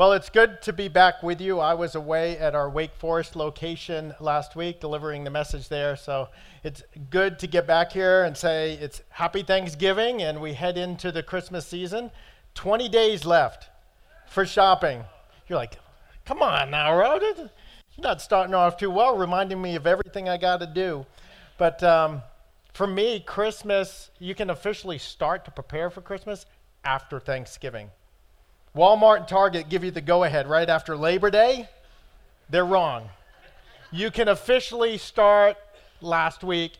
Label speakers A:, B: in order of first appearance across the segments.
A: Well, it's good to be back with you. I was away at our Wake Forest location last week delivering the message there. So it's good to get back here and say it's happy Thanksgiving and we head into the Christmas season. 20 days left for shopping. You're like, come on now, Rod. You're not starting off too well, reminding me of everything I got to do. But um, for me, Christmas, you can officially start to prepare for Christmas after Thanksgiving. Walmart and Target give you the go ahead right after Labor Day. They're wrong. You can officially start last week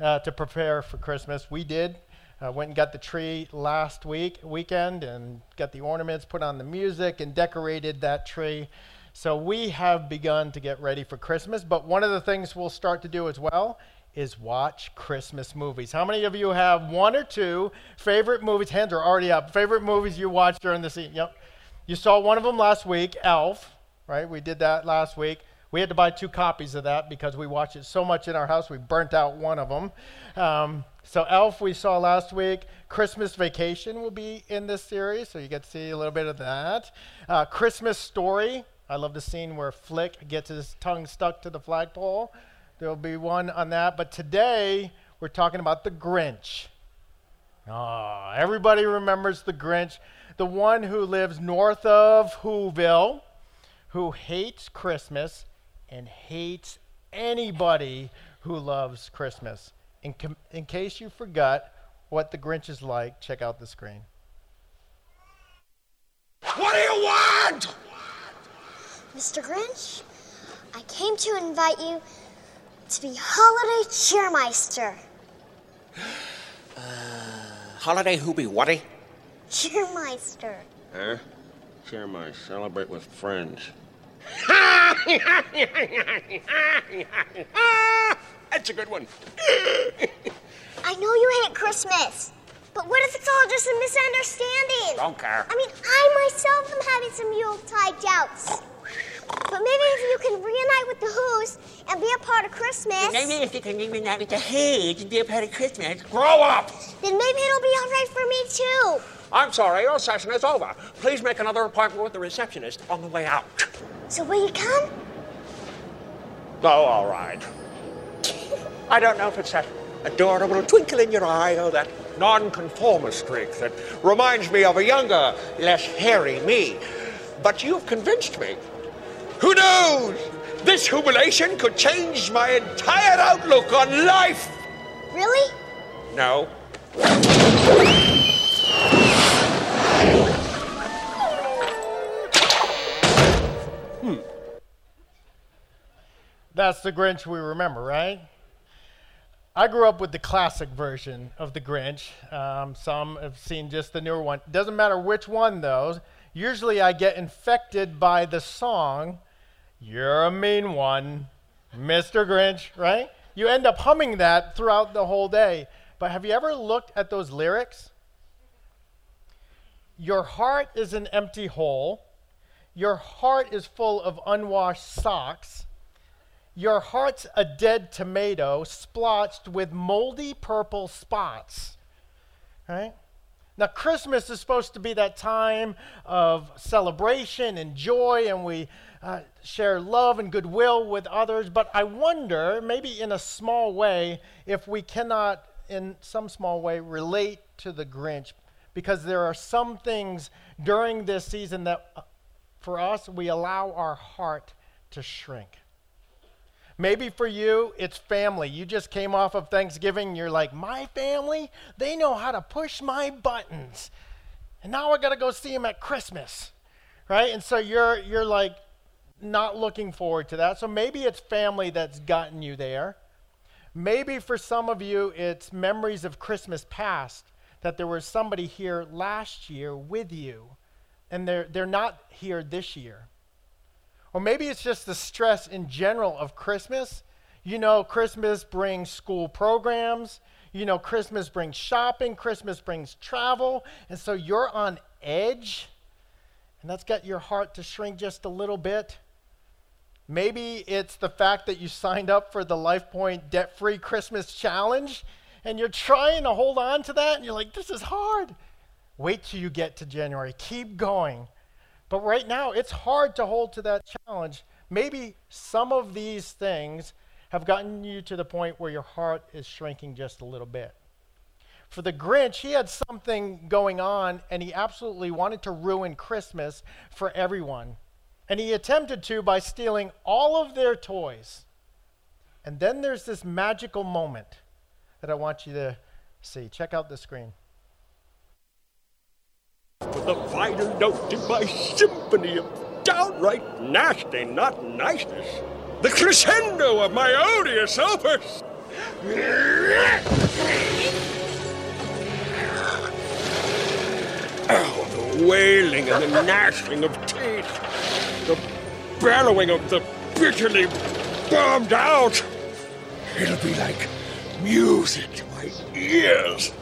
A: uh, to prepare for Christmas. We did. Uh, went and got the tree last week weekend and got the ornaments, put on the music, and decorated that tree. So we have begun to get ready for Christmas. But one of the things we'll start to do as well is watch Christmas movies. How many of you have one or two favorite movies? Hands are already up. Favorite movies you watched during the season? Yep. You saw one of them last week, Elf, right? We did that last week. We had to buy two copies of that because we watched it so much in our house, we burnt out one of them. Um, so, Elf, we saw last week. Christmas Vacation will be in this series, so you get to see a little bit of that. Uh, Christmas Story. I love the scene where Flick gets his tongue stuck to the flagpole. There'll be one on that. But today, we're talking about the Grinch. Oh, everybody remembers the Grinch, the one who lives north of Whoville, who hates Christmas and hates anybody who loves Christmas. In, com- in case you forgot what the Grinch is like, check out the screen.
B: What do you want?
C: Mr. Grinch, I came to invite you to be holiday cheermeister.
B: Uh, holiday hoopy whatty?
C: Cheermeister.
B: Huh? Share my celebrate with friends. That's a good one.
C: I know you hate Christmas, but what if it's all just a misunderstanding?
B: Don't care.
C: I mean, I myself am having some Yuletide doubts. But maybe if you can reunite with the Who's and be a part of Christmas,
D: Maybe if you can reunite with the Who's and be a part of Christmas.
B: Grow up!
C: then maybe it'll be all right for me too.
B: I'm sorry, your session is over. Please make another appointment with the receptionist on the way out.
C: So will you come?
B: Oh, all right. I don't know if it's that adorable twinkle in your eye or that nonconformist streak that reminds me of a younger, less hairy me. But you've convinced me. Who knows? This humiliation could change my entire outlook on life.
C: Really?
B: No. Hmm.
A: That's the Grinch we remember, right? I grew up with the classic version of the Grinch. Um, some have seen just the newer one. Doesn't matter which one, though. Usually I get infected by the song, You're a Mean One, Mr. Grinch, right? You end up humming that throughout the whole day. But have you ever looked at those lyrics? Your heart is an empty hole. Your heart is full of unwashed socks. Your heart's a dead tomato splotched with moldy purple spots. Right? Now, Christmas is supposed to be that time of celebration and joy, and we uh, share love and goodwill with others. But I wonder, maybe in a small way, if we cannot, in some small way, relate to the Grinch, because there are some things during this season that, uh, for us, we allow our heart to shrink. Maybe for you, it's family. You just came off of Thanksgiving. You're like, my family, they know how to push my buttons. And now I got to go see them at Christmas. Right? And so you're, you're like not looking forward to that. So maybe it's family that's gotten you there. Maybe for some of you, it's memories of Christmas past that there was somebody here last year with you, and they're, they're not here this year. Or maybe it's just the stress in general of Christmas. You know, Christmas brings school programs. You know, Christmas brings shopping. Christmas brings travel. And so you're on edge. And that's got your heart to shrink just a little bit. Maybe it's the fact that you signed up for the LifePoint debt free Christmas challenge and you're trying to hold on to that and you're like, this is hard. Wait till you get to January. Keep going. But right now, it's hard to hold to that challenge. Maybe some of these things have gotten you to the point where your heart is shrinking just a little bit. For the Grinch, he had something going on and he absolutely wanted to ruin Christmas for everyone. And he attempted to by stealing all of their toys. And then there's this magical moment that I want you to see. Check out the screen.
B: With the final note in my symphony of downright nasty, not niceness. The crescendo of my odious opus. Oh, the wailing and the gnashing of teeth. The bellowing of the bitterly bombed out. It'll be like music to my ears.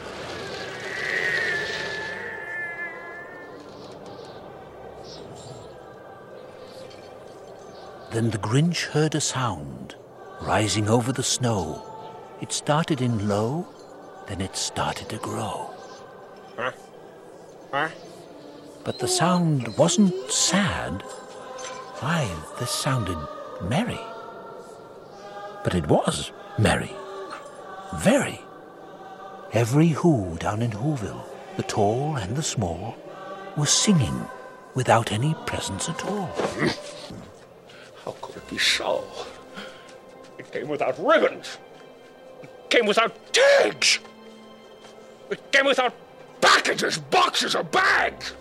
E: Then the Grinch heard a sound rising over the snow. It started in low, then it started to grow.
B: Huh? Huh?
E: But the sound wasn't sad. Why, this sounded merry. But it was merry. Very. Every Who down in Whoville, the tall and the small, was singing without any presents at all.
B: How could it be so? It came without ribbons. It came without tags. It came without packages, boxes, or bags.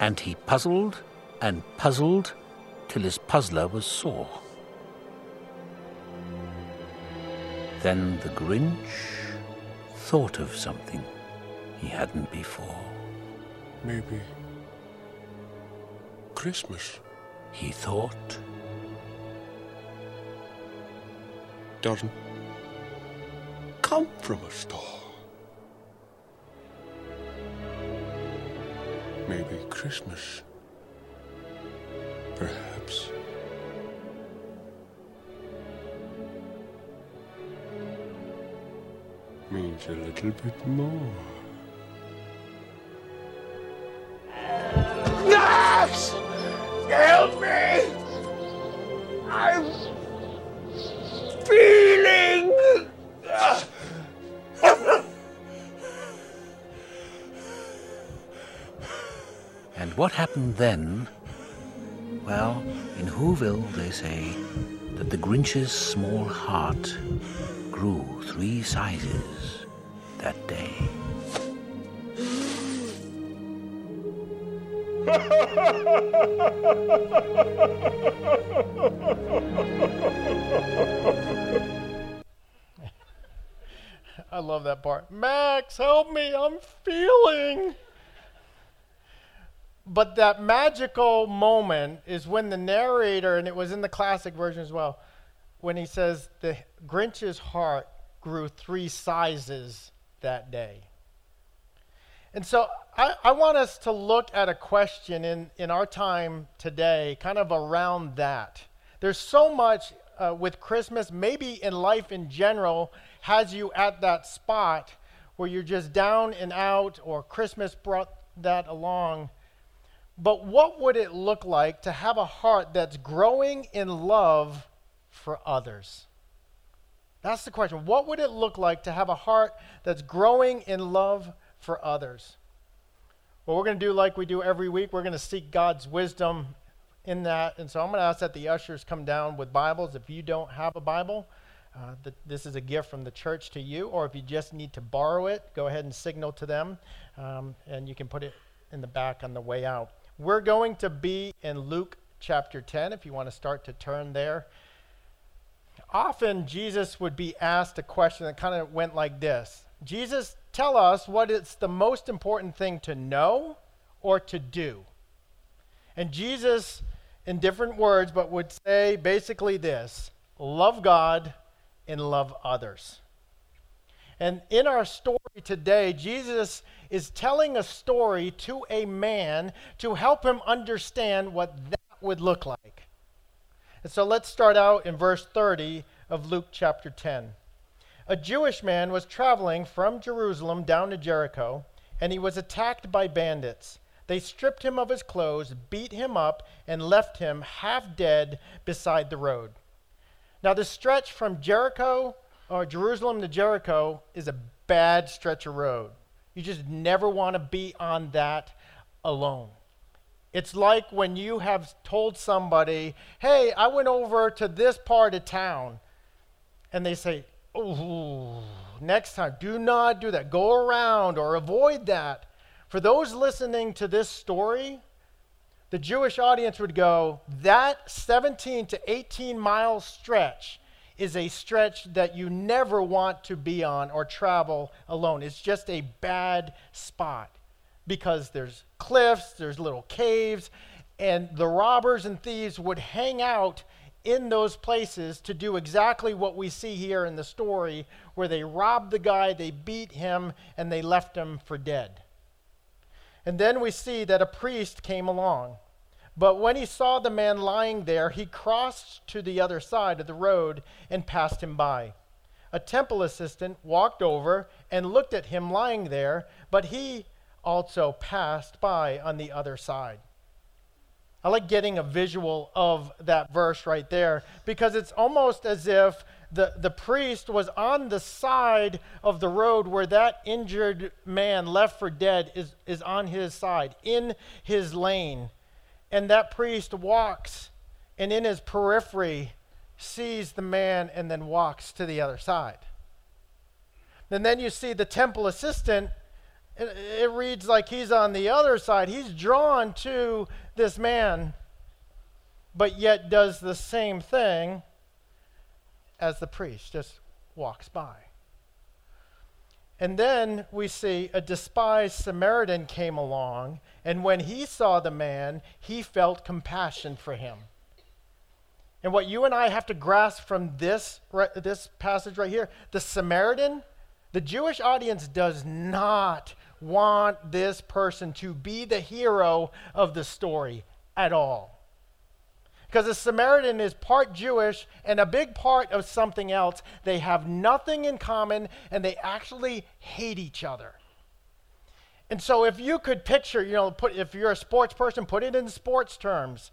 E: And he puzzled and puzzled till his puzzler was sore. Then the Grinch thought of something he hadn't before.
B: Maybe Christmas
E: He thought,
B: doesn't come from a store. Maybe Christmas, perhaps, means a little bit more.
E: Happened then? Well, in Whoville they say that the Grinch's small heart grew three sizes that day.
A: I love that part. Max, help me. I'm feeling. But that magical moment is when the narrator, and it was in the classic version as well, when he says the Grinch's heart grew three sizes that day. And so I, I want us to look at a question in, in our time today, kind of around that. There's so much uh, with Christmas, maybe in life in general, has you at that spot where you're just down and out, or Christmas brought that along. But what would it look like to have a heart that's growing in love for others? That's the question. What would it look like to have a heart that's growing in love for others? Well, we're going to do like we do every week. We're going to seek God's wisdom in that. And so I'm going to ask that the ushers come down with Bibles. If you don't have a Bible, uh, th- this is a gift from the church to you. Or if you just need to borrow it, go ahead and signal to them, um, and you can put it in the back on the way out. We're going to be in Luke chapter 10, if you want to start to turn there. Often Jesus would be asked a question that kind of went like this Jesus, tell us what is the most important thing to know or to do. And Jesus, in different words, but would say basically this love God and love others. And in our story today, Jesus is telling a story to a man to help him understand what that would look like. And so let's start out in verse 30 of Luke chapter 10. A Jewish man was traveling from Jerusalem down to Jericho, and he was attacked by bandits. They stripped him of his clothes, beat him up, and left him half dead beside the road. Now, the stretch from Jericho or Jerusalem to Jericho is a bad stretch of road. You just never want to be on that alone. It's like when you have told somebody, hey, I went over to this part of town, and they say, oh, next time, do not do that. Go around or avoid that. For those listening to this story, the Jewish audience would go, that 17 to 18 mile stretch is a stretch that you never want to be on or travel alone. It's just a bad spot because there's cliffs, there's little caves, and the robbers and thieves would hang out in those places to do exactly what we see here in the story, where they robbed the guy, they beat him, and they left him for dead. And then we see that a priest came along. But when he saw the man lying there, he crossed to the other side of the road and passed him by. A temple assistant walked over and looked at him lying there, but he also passed by on the other side. I like getting a visual of that verse right there because it's almost as if the, the priest was on the side of the road where that injured man left for dead is, is on his side, in his lane. And that priest walks and in his periphery sees the man and then walks to the other side. And then you see the temple assistant it, it reads like he's on the other side. He's drawn to this man, but yet does the same thing as the priest, just walks by. And then we see a despised Samaritan came along, and when he saw the man, he felt compassion for him. And what you and I have to grasp from this, this passage right here the Samaritan, the Jewish audience does not want this person to be the hero of the story at all. Because the Samaritan is part Jewish and a big part of something else. They have nothing in common and they actually hate each other. And so, if you could picture, you know, put, if you're a sports person, put it in sports terms.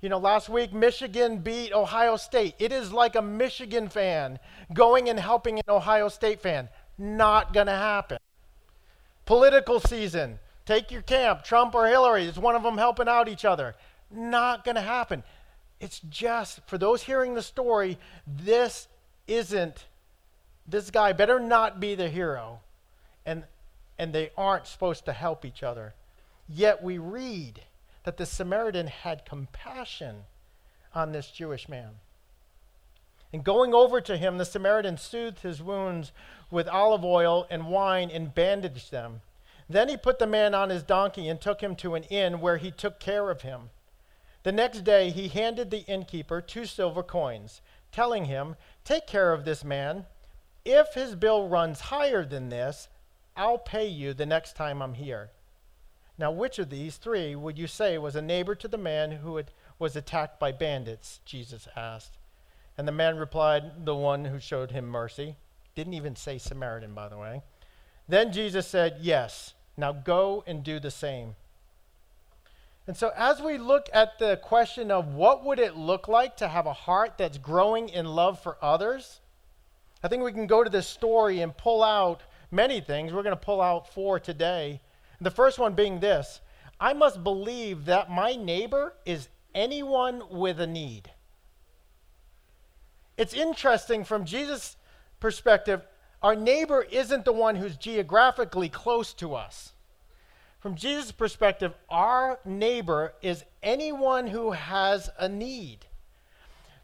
A: You know, last week Michigan beat Ohio State. It is like a Michigan fan going and helping an Ohio State fan. Not going to happen. Political season. Take your camp, Trump or Hillary. Is one of them helping out each other? Not going to happen. It's just, for those hearing the story, this isn't, this guy better not be the hero. And, and they aren't supposed to help each other. Yet we read that the Samaritan had compassion on this Jewish man. And going over to him, the Samaritan soothed his wounds with olive oil and wine and bandaged them. Then he put the man on his donkey and took him to an inn where he took care of him. The next day he handed the innkeeper two silver coins, telling him, Take care of this man. If his bill runs higher than this, I'll pay you the next time I'm here. Now, which of these three would you say was a neighbor to the man who had, was attacked by bandits? Jesus asked. And the man replied, The one who showed him mercy. Didn't even say Samaritan, by the way. Then Jesus said, Yes, now go and do the same. And so as we look at the question of what would it look like to have a heart that's growing in love for others, I think we can go to this story and pull out many things. We're going to pull out four today. The first one being this I must believe that my neighbor is anyone with a need. It's interesting from Jesus' perspective, our neighbor isn't the one who's geographically close to us. From Jesus' perspective, our neighbor is anyone who has a need.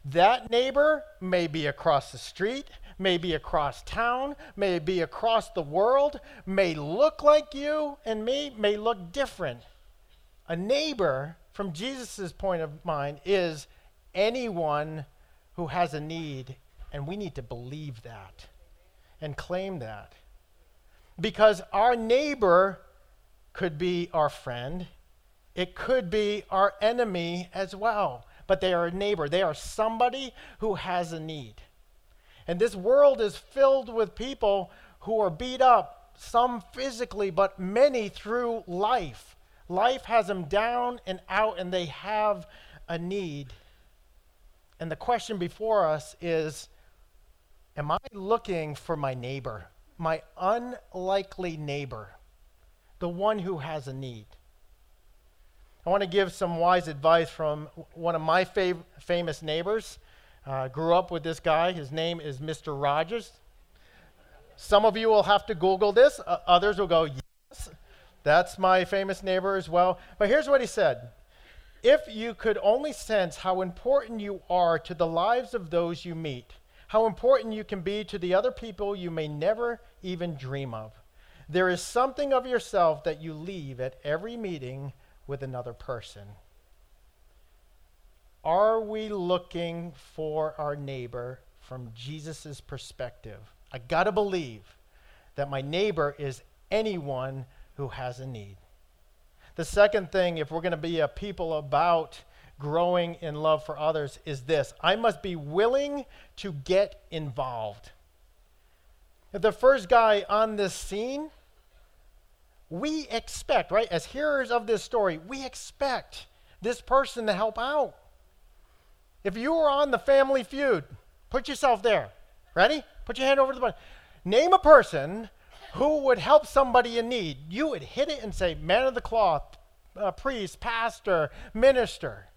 A: That neighbor may be across the street, may be across town, may be across the world, may look like you, and me, may look different. A neighbor, from Jesus' point of mind, is anyone who has a need, and we need to believe that and claim that. Because our neighbor could be our friend, it could be our enemy as well, but they are a neighbor. They are somebody who has a need. And this world is filled with people who are beat up, some physically, but many through life. Life has them down and out, and they have a need. And the question before us is Am I looking for my neighbor, my unlikely neighbor, the one who has a need? I want to give some wise advice from one of my fav- famous neighbors. Uh, grew up with this guy. His name is Mr. Rogers. Some of you will have to Google this, uh, others will go, Yes, that's my famous neighbor as well. But here's what he said If you could only sense how important you are to the lives of those you meet, how important you can be to the other people you may never even dream of, there is something of yourself that you leave at every meeting with another person. Are we looking for our neighbor from Jesus' perspective? I got to believe that my neighbor is anyone who has a need. The second thing, if we're going to be a people about growing in love for others, is this I must be willing to get involved. If the first guy on this scene, we expect, right, as hearers of this story, we expect this person to help out. If you were on the family feud, put yourself there. Ready? Put your hand over the button. Name a person who would help somebody in need. You would hit it and say, man of the cloth, uh, priest, pastor, minister.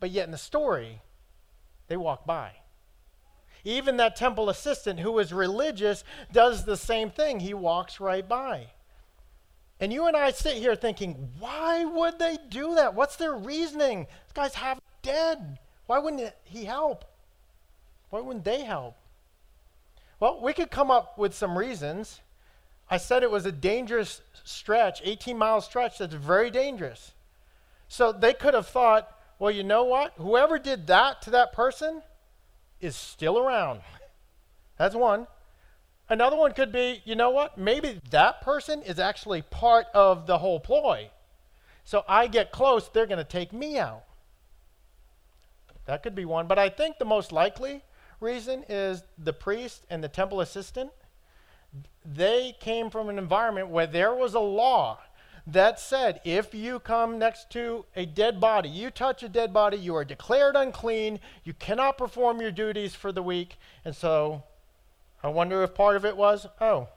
A: But yet in the story, they walk by. Even that temple assistant who is religious does the same thing. He walks right by. And you and I sit here thinking, why would they do that? What's their reasoning? This guy's half dead. Why wouldn't he help? Why wouldn't they help? Well, we could come up with some reasons. I said it was a dangerous stretch, 18 mile stretch that's very dangerous. So they could have thought, well, you know what? Whoever did that to that person is still around. That's one. Another one could be, you know what? Maybe that person is actually part of the whole ploy. So I get close, they're going to take me out. That could be one. But I think the most likely reason is the priest and the temple assistant. They came from an environment where there was a law that said if you come next to a dead body, you touch a dead body, you are declared unclean, you cannot perform your duties for the week. And so I wonder if part of it was, oh,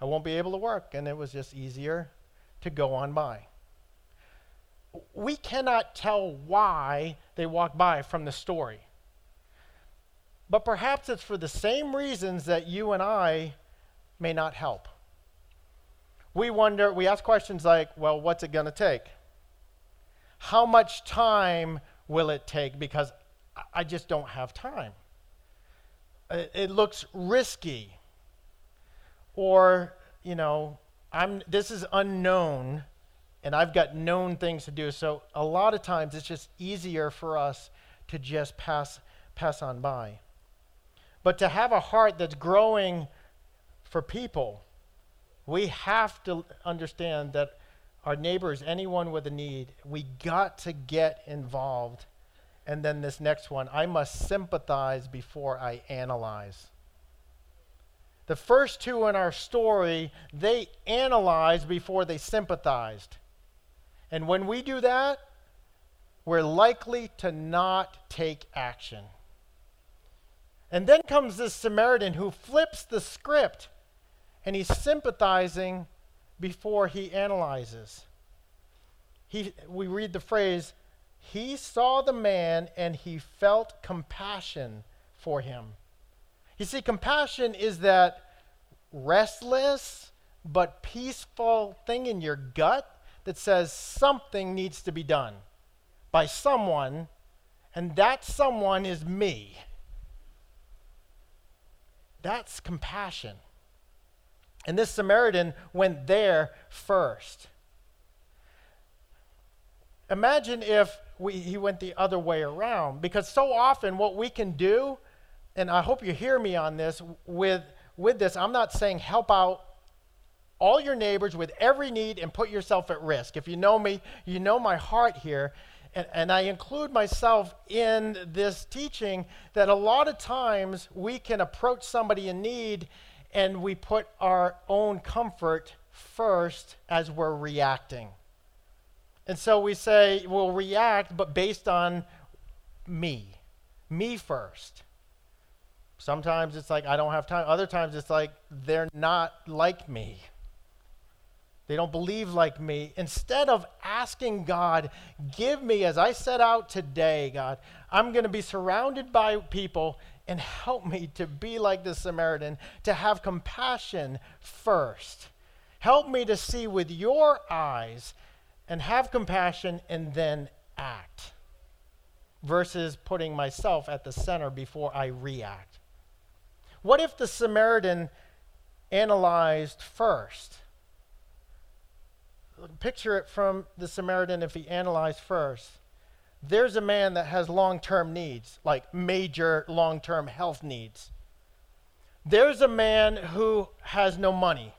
A: I won't be able to work. And it was just easier to go on by. We cannot tell why they walk by from the story. But perhaps it's for the same reasons that you and I may not help. We wonder, we ask questions like, well, what's it going to take? How much time will it take? Because I just don't have time. It looks risky. Or, you know, I'm, this is unknown and I've got known things to do. So a lot of times it's just easier for us to just pass, pass on by. But to have a heart that's growing for people, we have to understand that our neighbors, anyone with a need, we got to get involved. And then this next one I must sympathize before I analyze. The first two in our story, they analyzed before they sympathized. And when we do that, we're likely to not take action. And then comes this Samaritan who flips the script and he's sympathizing before he analyzes. He, we read the phrase, he saw the man and he felt compassion for him. You see, compassion is that restless but peaceful thing in your gut that says something needs to be done by someone, and that someone is me. That's compassion. And this Samaritan went there first. Imagine if we, he went the other way around, because so often what we can do, and I hope you hear me on this, with, with this, I'm not saying help out all your neighbors with every need and put yourself at risk. If you know me, you know my heart here. And, and, I include myself in this teaching that a lot of times we can approach somebody in need and we put our own comfort first as we're reacting. And so we say we'll react, but based on me, me first. Sometimes it's like, I don't have time. Other times it's like, they're not like me. They don't believe like me. Instead of asking God, give me, as I set out today, God, I'm going to be surrounded by people and help me to be like the Samaritan, to have compassion first. Help me to see with your eyes and have compassion and then act versus putting myself at the center before I react. What if the Samaritan analyzed first? Picture it from the Samaritan if he analyzed first. There's a man that has long term needs, like major long term health needs. There's a man who has no money.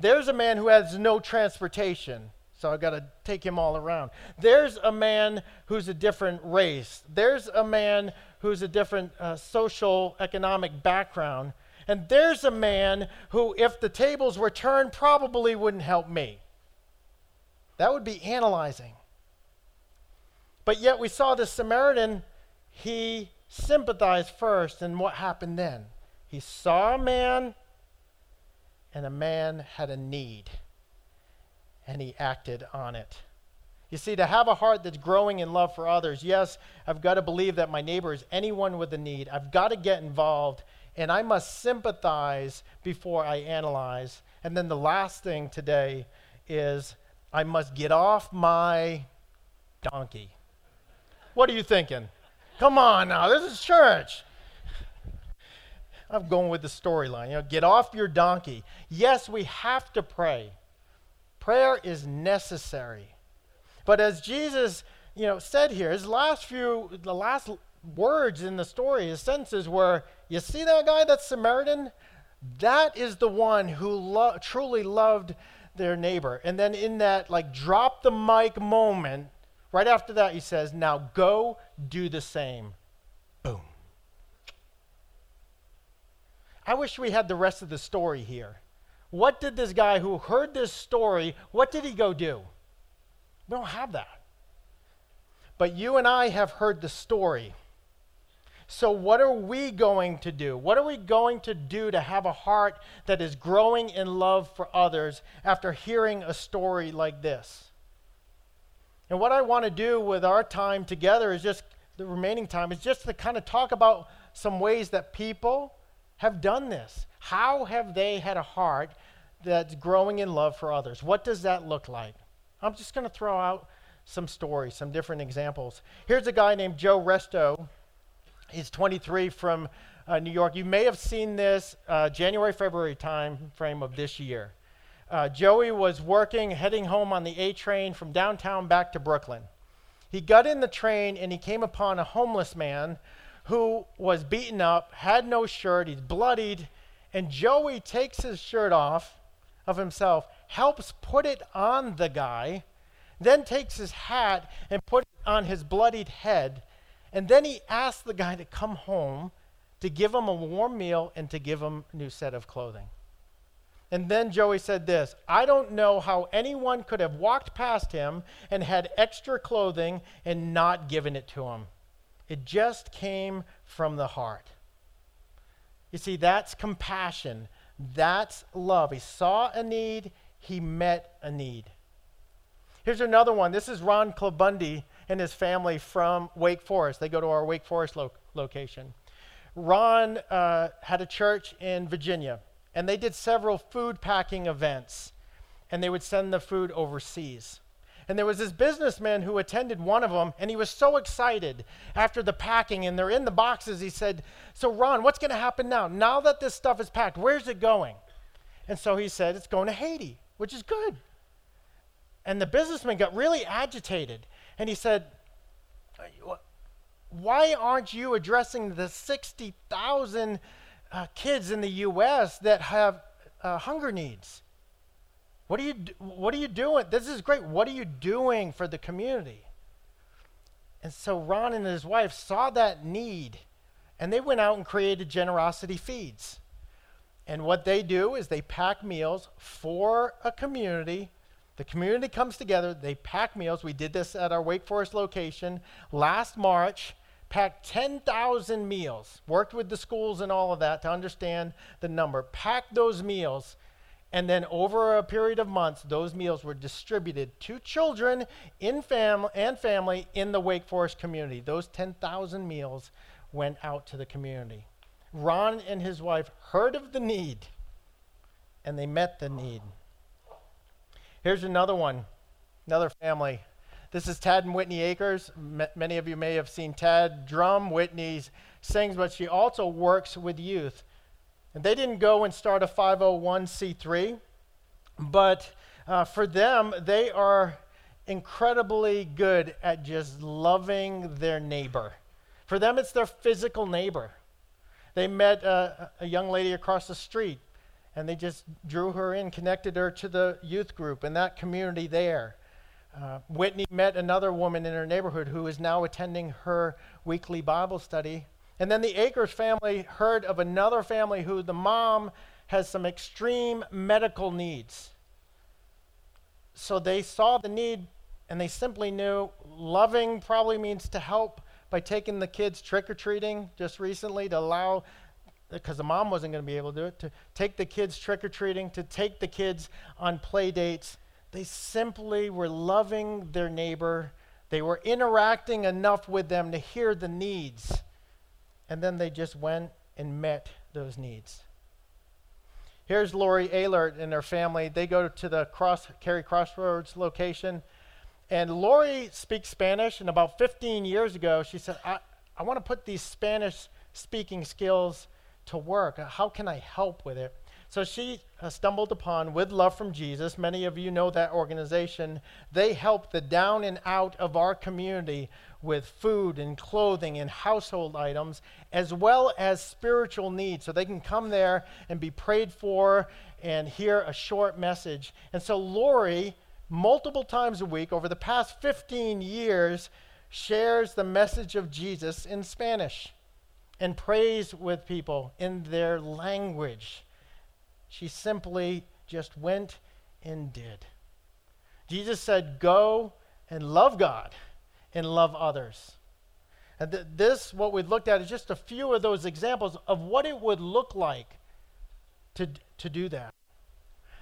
A: There's a man who has no transportation. So I've got to take him all around. There's a man who's a different race. There's a man who's a different uh, social economic background. And there's a man who, if the tables were turned, probably wouldn't help me. That would be analyzing. But yet we saw the Samaritan, he sympathized first, and what happened then? He saw a man, and a man had a need, and he acted on it. You see, to have a heart that's growing in love for others, yes, I've got to believe that my neighbor is anyone with a need. I've got to get involved, and I must sympathize before I analyze. And then the last thing today is I must get off my donkey. What are you thinking? Come on now, this is church. I'm going with the storyline. You know, get off your donkey. Yes, we have to pray. Prayer is necessary. But as Jesus, you know, said here, his last few, the last words in the story, his sentences were, "You see that guy, that Samaritan? That is the one who lo- truly loved their neighbor." And then in that like drop the mic moment, Right after that, he says, Now go do the same. Boom. I wish we had the rest of the story here. What did this guy who heard this story, what did he go do? We don't have that. But you and I have heard the story. So, what are we going to do? What are we going to do to have a heart that is growing in love for others after hearing a story like this? And what I want to do with our time together is just the remaining time is just to kind of talk about some ways that people have done this. How have they had a heart that's growing in love for others? What does that look like? I'm just going to throw out some stories, some different examples. Here's a guy named Joe Resto. He's 23 from uh, New York. You may have seen this uh, January, February time frame of this year uh, Joey was working, heading home on the A train from downtown back to Brooklyn. He got in the train and he came upon a homeless man who was beaten up, had no shirt, he's bloodied, and Joey takes his shirt off of himself, helps put it on the guy, then takes his hat and put it on his bloodied head, and then he asks the guy to come home to give him a warm meal and to give him a new set of clothing. And then Joey said this I don't know how anyone could have walked past him and had extra clothing and not given it to him. It just came from the heart. You see, that's compassion. That's love. He saw a need, he met a need. Here's another one. This is Ron Clubundy and his family from Wake Forest. They go to our Wake Forest lo- location. Ron uh, had a church in Virginia and they did several food packing events, and they would send the food overseas. And there was this businessman who attended one of them, and he was so excited after the packing, and they're in the boxes. He said, So, Ron, what's going to happen now? Now that this stuff is packed, where's it going? And so he said, It's going to Haiti, which is good. And the businessman got really agitated, and he said, Why aren't you addressing the 60,000 uh, kids in the U.S. that have uh, hunger needs. What are you What are you doing? This is great. What are you doing for the community? And so Ron and his wife saw that need, and they went out and created Generosity Feeds. And what they do is they pack meals for a community. The community comes together, they pack meals. We did this at our Wake Forest location last March packed 10,000 meals, worked with the schools and all of that to understand the number, packed those meals, and then over a period of months, those meals were distributed to children in fam- and family in the Wake Forest community. Those 10,000 meals went out to the community. Ron and his wife heard of the need, and they met the need. Here's another one, another family this is Tad and Whitney Akers. M- many of you may have seen Tad drum. Whitney sings, but she also works with youth. And they didn't go and start a 501c3, but uh, for them, they are incredibly good at just loving their neighbor. For them, it's their physical neighbor. They met uh, a young lady across the street, and they just drew her in, connected her to the youth group and that community there. Uh, Whitney met another woman in her neighborhood who is now attending her weekly Bible study. And then the Akers family heard of another family who the mom has some extreme medical needs. So they saw the need and they simply knew loving probably means to help by taking the kids trick or treating just recently to allow because the mom wasn't going to be able to do it to take the kids trick or treating to take the kids on play dates they simply were loving their neighbor. They were interacting enough with them to hear the needs. And then they just went and met those needs. Here's Lori Aylert and her family. They go to the Cross Cary Crossroads location. And Lori speaks Spanish. And about 15 years ago, she said, I, I want to put these Spanish speaking skills to work. How can I help with it? So she uh, stumbled upon With Love from Jesus. Many of you know that organization. They help the down and out of our community with food and clothing and household items, as well as spiritual needs. So they can come there and be prayed for and hear a short message. And so Lori, multiple times a week over the past 15 years, shares the message of Jesus in Spanish and prays with people in their language. She simply just went and did. Jesus said, Go and love God and love others. And th- this, what we looked at, is just a few of those examples of what it would look like to, to do that.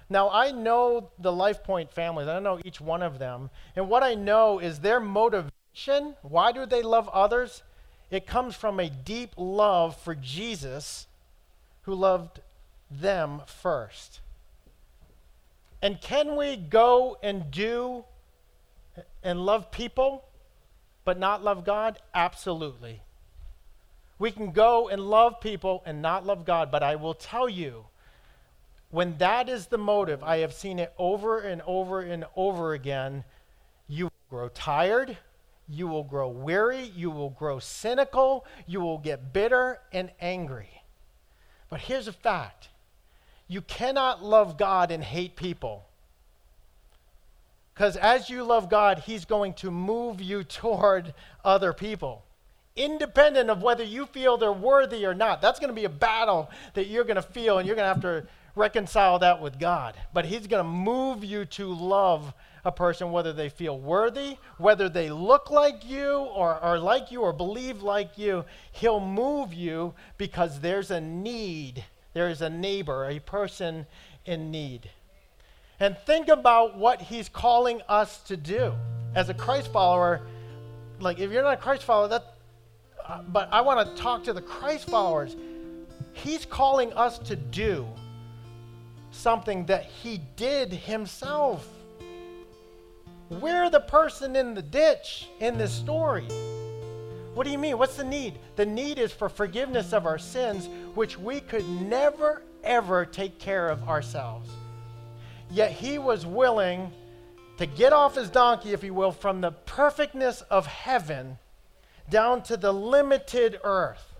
A: Now, I know the LifePoint families, I know each one of them, and what I know is their motivation. Why do they love others? It comes from a deep love for Jesus who loved them first. And can we go and do and love people, but not love God? Absolutely. We can go and love people and not love God, but I will tell you, when that is the motive, I have seen it over and over and over again, you will grow tired, you will grow weary, you will grow cynical, you will get bitter and angry. But here's a fact you cannot love God and hate people. Because as you love God, He's going to move you toward other people, independent of whether you feel they're worthy or not. That's going to be a battle that you're going to feel, and you're going to have to reconcile that with God. But He's going to move you to love a person, whether they feel worthy, whether they look like you or are like you or believe like you. He'll move you because there's a need there is a neighbor, a person in need. And think about what he's calling us to do. As a Christ follower, like if you're not a Christ follower, that uh, but I want to talk to the Christ followers. He's calling us to do something that he did himself. We're the person in the ditch in this story. What do you mean? What's the need? The need is for forgiveness of our sins, which we could never, ever take care of ourselves. Yet he was willing to get off his donkey, if you will, from the perfectness of heaven down to the limited earth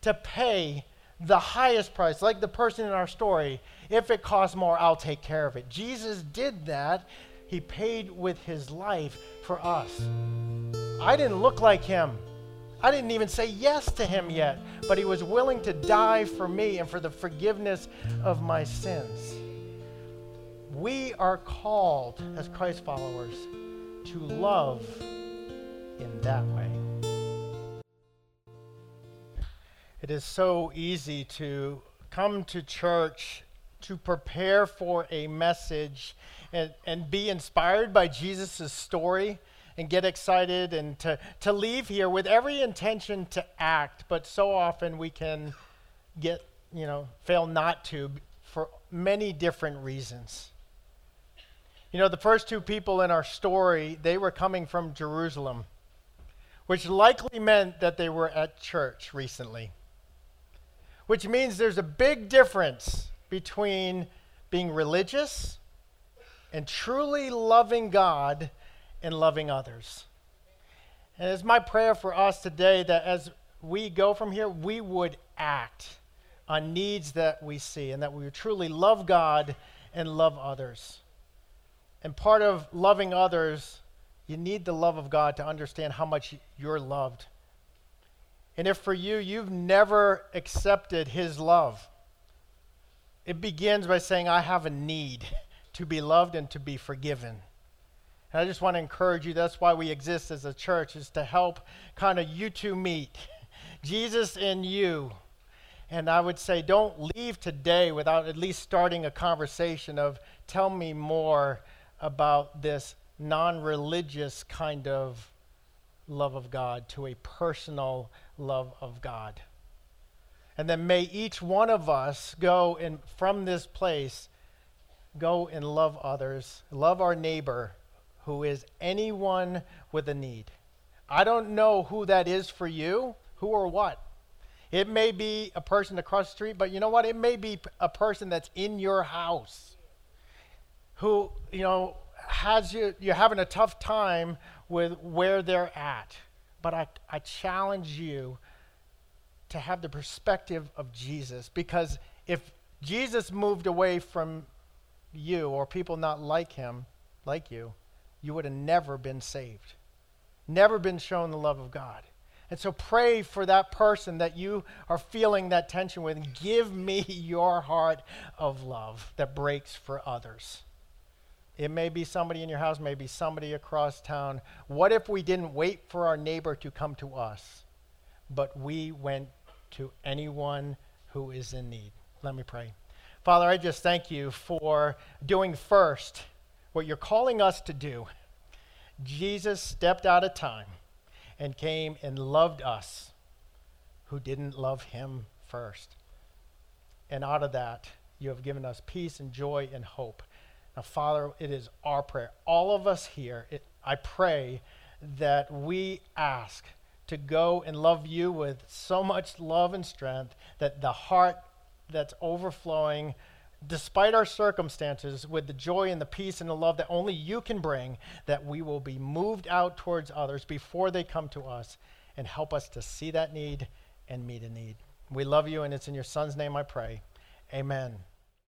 A: to pay the highest price, like the person in our story. If it costs more, I'll take care of it. Jesus did that. He paid with his life for us. I didn't look like him. I didn't even say yes to him yet, but he was willing to die for me and for the forgiveness of my sins. We are called as Christ followers to love in that way. It is so easy to come to church to prepare for a message and, and be inspired by Jesus' story and get excited and to, to leave here with every intention to act, but so often we can get, you know, fail not to for many different reasons. You know, the first two people in our story, they were coming from Jerusalem, which likely meant that they were at church recently, which means there's a big difference between being religious and truly loving God and loving others. And it's my prayer for us today that as we go from here, we would act on needs that we see and that we would truly love God and love others. And part of loving others, you need the love of God to understand how much you're loved. And if for you, you've never accepted His love, it begins by saying, I have a need to be loved and to be forgiven. And I just want to encourage you. That's why we exist as a church, is to help kind of you two meet. Jesus in you. And I would say, don't leave today without at least starting a conversation of tell me more about this non religious kind of love of God to a personal love of God. And then may each one of us go and from this place, go and love others, love our neighbor who is anyone with a need. I don't know who that is for you, who or what. It may be a person across the street, but you know what? It may be a person that's in your house who, you know, has you, you're having a tough time with where they're at. But I, I challenge you to have the perspective of Jesus because if Jesus moved away from you or people not like him, like you, you would have never been saved, never been shown the love of God. And so pray for that person that you are feeling that tension with. Give me your heart of love that breaks for others. It may be somebody in your house, maybe somebody across town. What if we didn't wait for our neighbor to come to us, but we went to anyone who is in need? Let me pray. Father, I just thank you for doing first what you're calling us to do. Jesus stepped out of time and came and loved us who didn't love him first. And out of that, you have given us peace and joy and hope. Now, Father, it is our prayer. All of us here, it, I pray that we ask to go and love you with so much love and strength that the heart that's overflowing despite our circumstances, with the joy and the peace and the love that only you can bring, that we will be moved out towards others before they come to us and help us to see that need and meet a need. We love you, and it's in your Son's name I pray. Amen.